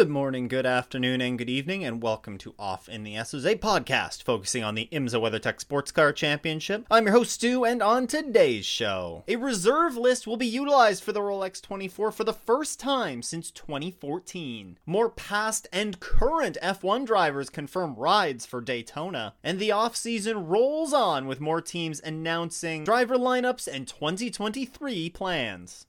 Good morning, good afternoon, and good evening, and welcome to Off in the Esses, a podcast focusing on the IMSA WeatherTech Sports Car Championship. I'm your host, Stu, and on today's show, a reserve list will be utilized for the Rolex 24 for the first time since 2014. More past and current F1 drivers confirm rides for Daytona, and the off-season rolls on with more teams announcing driver lineups and 2023 plans.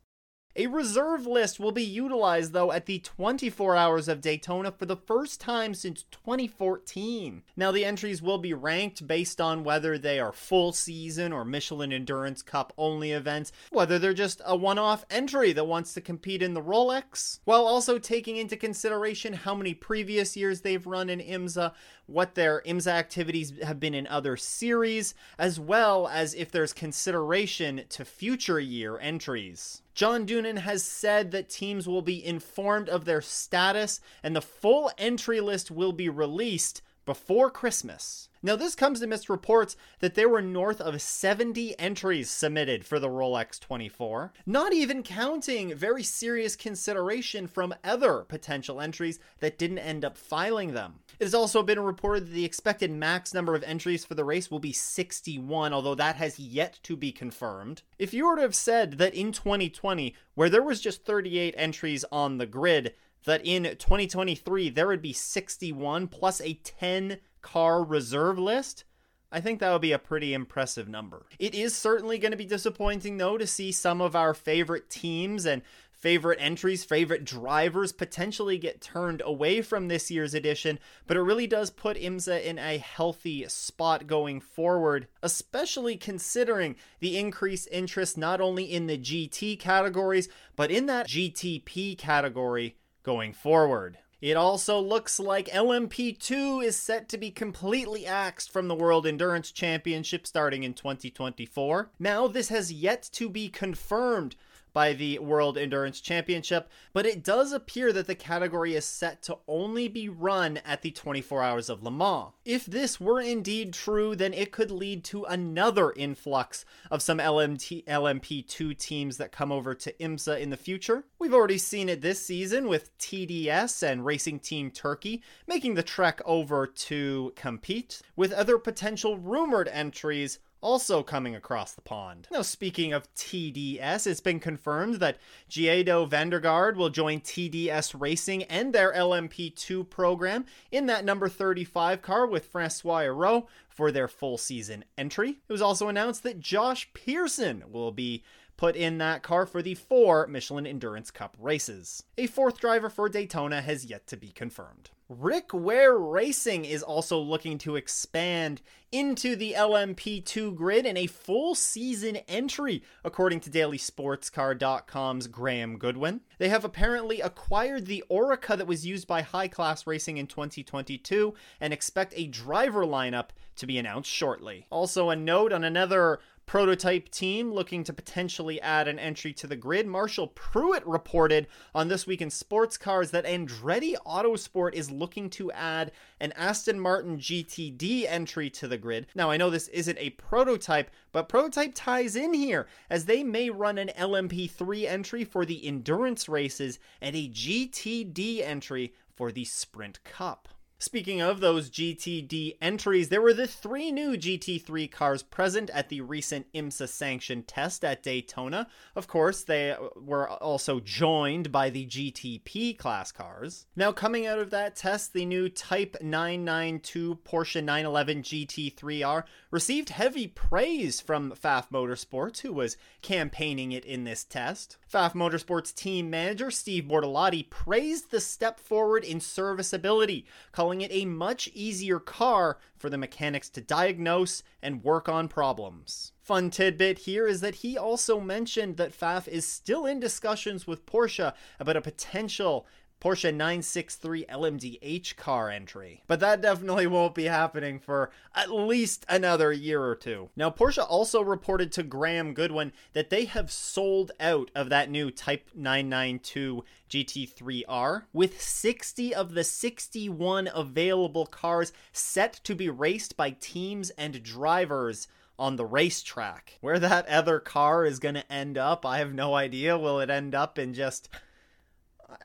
A reserve list will be utilized, though, at the 24 Hours of Daytona for the first time since 2014. Now, the entries will be ranked based on whether they are full season or Michelin Endurance Cup only events, whether they're just a one off entry that wants to compete in the Rolex, while also taking into consideration how many previous years they've run in IMSA, what their IMSA activities have been in other series, as well as if there's consideration to future year entries. John Doonan has said that teams will be informed of their status and the full entry list will be released before Christmas. Now, this comes amidst reports that there were north of 70 entries submitted for the Rolex 24, not even counting very serious consideration from other potential entries that didn't end up filing them. It has also been reported that the expected max number of entries for the race will be 61, although that has yet to be confirmed. If you were to have said that in 2020, where there was just 38 entries on the grid, that in 2023 there would be 61 plus a 10 car reserve list, I think that would be a pretty impressive number. It is certainly going to be disappointing, though, to see some of our favorite teams and favorite entries, favorite drivers potentially get turned away from this year's edition, but it really does put IMSA in a healthy spot going forward, especially considering the increased interest not only in the GT categories, but in that GTP category going forward. It also looks like LMP2 is set to be completely axed from the World Endurance Championship starting in 2024. Now, this has yet to be confirmed by the World Endurance Championship, but it does appear that the category is set to only be run at the 24 Hours of Le Mans. If this were indeed true, then it could lead to another influx of some LMT, LMP2 teams that come over to IMSA in the future. We've already seen it this season with TDS and Racing Team Turkey making the trek over to compete, with other potential rumored entries also coming across the pond. Now, speaking of TDS, it's been confirmed that Giedo van der Garde will join TDS Racing and their LMP2 program in that number 35 car with Francois Hériau for their full season entry. It was also announced that Josh Pearson will be put in that car for the four Michelin Endurance Cup races. A fourth driver for Daytona has yet to be confirmed. Rick Ware Racing is also looking to expand into the LMP2 grid in a full season entry, according to DailySportsCar.com's Graham Goodwin. They have apparently acquired the Oreca that was used by High Class Racing in 2022 and expect a driver lineup to be announced shortly. Also, a note on another prototype team looking to potentially add an entry to the grid. Marshall Pruett reported on This Week in Sports Cars that Andretti Autosport is looking to add an Aston Martin GTD entry to the grid. Now, I know this isn't a prototype, but prototype ties in here as they may run an LMP3 entry for the endurance races and a GTD entry for the Sprint Cup. Speaking of those GTD entries, there were the three new GT3 cars present at the recent IMSA sanctioned test at Daytona. Of course, they uh, were also joined by the GTP class cars. Now, coming out of that test, the new Type 992 Porsche 911 GT3R received heavy praise from Pfaff Motorsports, who was campaigning it in this test. Pfaff Motorsports team manager Steve Bortolotti praised the step forward in serviceability, calling calling it a much easier car for the mechanics to diagnose and work on problems. Fun tidbit here is that he also mentioned that Pfaff is still in discussions with Porsche about a potential Porsche 963 LMDH car entry. But that definitely won't be happening for at least another year or two. Now, Porsche also reported to Graham Goodwin that they have sold out of that new Type 992 GT3R, with 60 of the 61 available cars set to be raced by teams and drivers on the racetrack. Where that other car is going to end up, I have no idea. Will it end up in just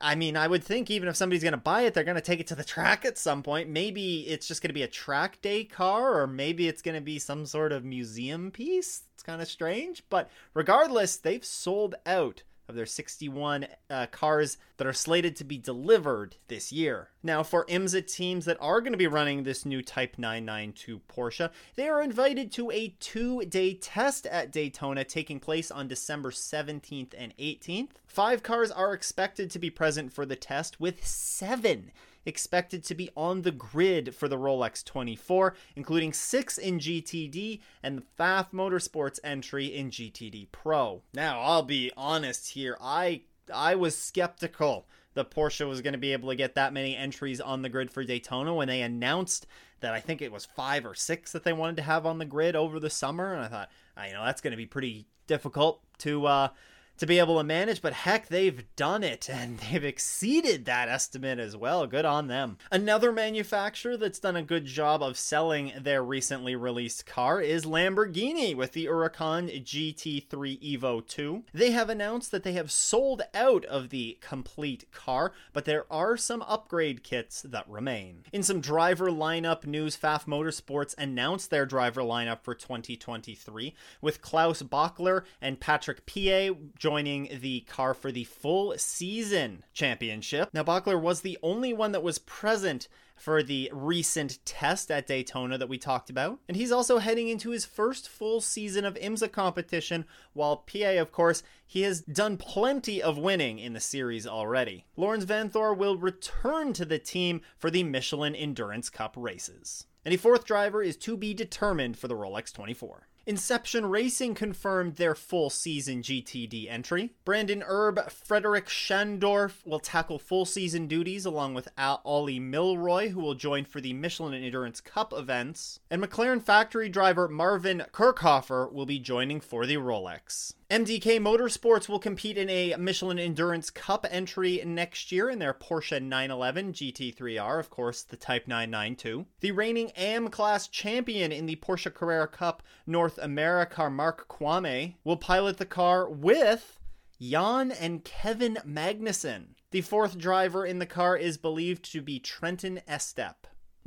I mean, I would think even if somebody's going to buy it, they're going to take it to the track at some point. Maybe it's just going to be a track day car, or maybe it's going to be some sort of museum piece. It's kind of strange. But regardless, they've sold out of their 61 uh, cars that are slated to be delivered this year. Now, for IMSA teams that are going to be running this new Type 992 Porsche, they are invited to a two day test at Daytona taking place on December 17th and 18th. Five cars are expected to be present for the test, with seven expected to be on the grid for the Rolex 24, including six in GTD and the Pfaff Motorsports entry in GTD Pro. Now, I'll be honest here, I I was skeptical the Porsche was going to be able to get that many entries on the grid for Daytona when they announced that I think it was five or six that they wanted to have on the grid over the summer, and I thought, I know that's going to be pretty difficult to uh, to be able to manage, but heck, they've done it and they've exceeded that estimate as well. Good on them. Another manufacturer that's done a good job of selling their recently released car is Lamborghini with the Huracan GT3 Evo 2. They have announced that they have sold out of the complete car, but there are some upgrade kits that remain. In some driver lineup news, Pfaff Motorsports announced their driver lineup for 2023 with Klaus Bachler and Patrick Pilet joining the car for the full season championship. Now, Bachler was the only one that was present for the recent test at Daytona that we talked about. And he's also heading into his first full season of IMSA competition, while Pilet, of course, he has done plenty of winning in the series already. Laurens Vanthoor will return to the team for the Michelin Endurance Cup races. And a fourth driver is to be determined for the Rolex 24. Inception Racing confirmed their full season GTD entry. Brendan Iribe, Frederik Schandorff will tackle full season duties along with Ollie Millroy, who will join for the Michelin Endurance Cup events. And McLaren factory driver Marvin Kirchhofer will be joining for the Rolex. MDK Motorsports will compete in a Michelin Endurance Cup entry next year in their Porsche 911 GT3R, of course, the Type 992. The reigning AM Class champion in the Porsche Carrera Cup North America, Mark Kvamme, will pilot the car with Jan and Kevin Magnussen. The fourth driver in the car is believed to be Trenton Estep.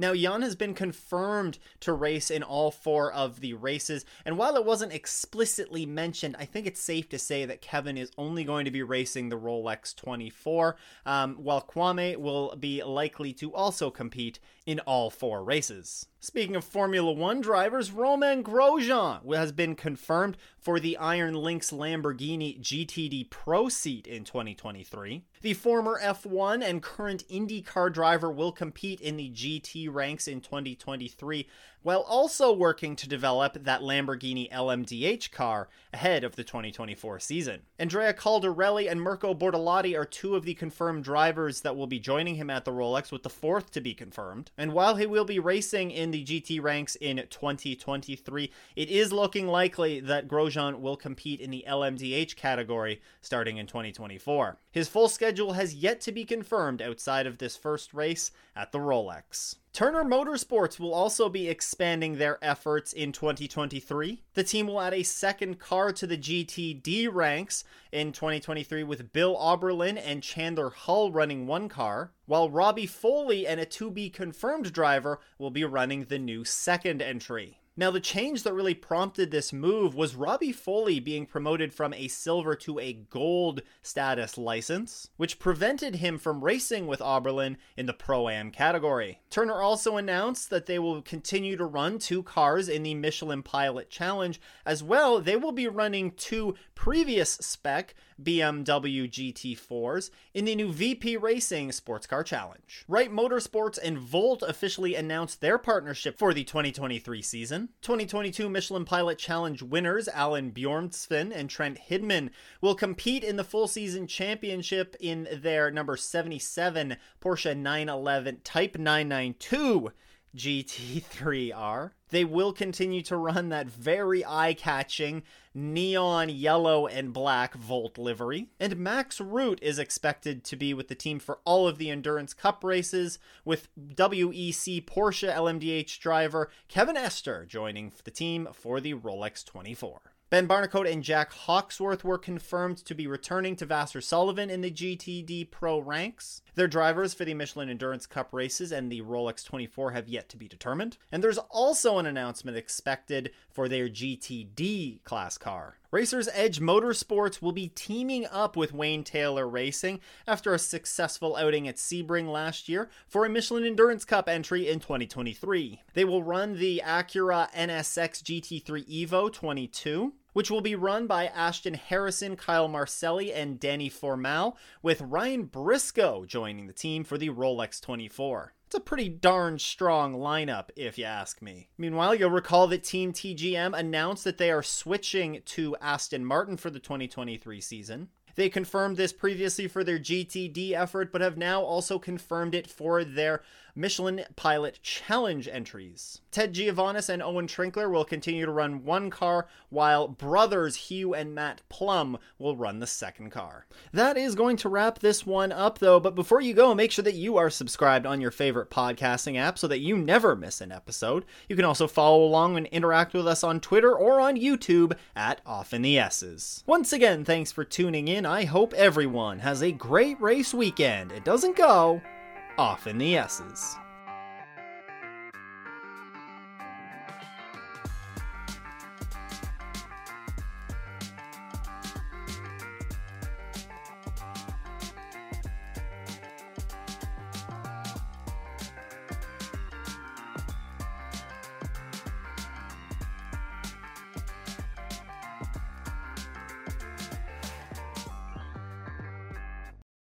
Now, Jan has been confirmed to race in all four of the races, and while it wasn't explicitly mentioned, I think it's safe to say that Kevin is only going to be racing the Rolex 24, um, while Kvamme will be likely to also compete in all four races. Speaking of Formula One drivers, Romain Grosjean has been confirmed for the Iron Lynx Lamborghini GTD Pro seat in 2023. The former F1 and current IndyCar driver will compete in the GT ranks in 2023 while also working to develop that Lamborghini LMDH car ahead of the 2024 season. Andrea Caldarelli and Mirko Bortolotti are two of the confirmed drivers that will be joining him at the Rolex, with the fourth to be confirmed. And while he will be racing in the GT ranks in 2023, it is looking likely that Grosjean will compete in the LMDH category starting in 2024. His full schedule has yet to be confirmed outside of this first race at the Rolex. Turner Motorsports will also be expanding their efforts in 2023. The team will add a second car to the GTD ranks in 2023 with Bill Auberlen and Chandler Hull running one car, while Robbie Foley and a to be confirmed driver will be running the new second entry. Now, the change that really prompted this move was Robbie Foley being promoted from a silver to a gold status license, which prevented him from racing with Auberlen in the Pro Am category. Turner also announced that they will continue to run two cars in the Michelin Pilot Challenge. As well, they will be running two previous spec BMW GT4s in the new VP Racing Sports Car Challenge. Wright Motorsports and Volt officially announced their partnership for the 2023 season. 2022 Michelin Pilot Challenge winners Alan Brynjolfsson and Trent Hindman will compete in the full season championship in their number 77 Porsche 911 Type 992 GT3R. They will continue to run that very eye catching neon yellow and black Volt livery. And Max Root is expected to be with the team for all of the Endurance Cup races, with WEC Porsche LMDH driver Kevin Estre joining the team for the Rolex 24. Ben Barnicoat and Jack Hawksworth were confirmed to be returning to Vasser Sullivan in the GTD Pro ranks. Their drivers for the Michelin Endurance Cup races and the Rolex 24 have yet to be determined. And there's also an announcement expected for their GTD class car. Racers Edge Motorsports will be teaming up with Wayne Taylor Racing after a successful outing at Sebring last year for a Michelin Endurance Cup entry in 2023. They will run the Acura NSX GT3 Evo 22 which will be run by Ashton Harrison, Kyle Marcelli, and Danny Formal, with Ryan Briscoe joining the team for the Rolex 24. It's a pretty darn strong lineup, if you ask me. Meanwhile, you'll recall that Team TGM announced that they are switching to Aston Martin for the 2023 season. They confirmed this previously for their GTD effort, but have now also confirmed it for their Michelin Pilot Challenge entries. Ted Giovanis and Owen Trinkler will continue to run one car, while brothers Hugh and Matt Plumb will run the second car. That is going to wrap this one up, though, but before you go, make sure that you are subscribed on your favorite podcasting app so that you never miss an episode. You can also follow along and interact with us on Twitter or on YouTube at Off in the Esses. Once again, thanks for tuning in. I hope everyone has a great race weekend. It doesn't go off in the Esses.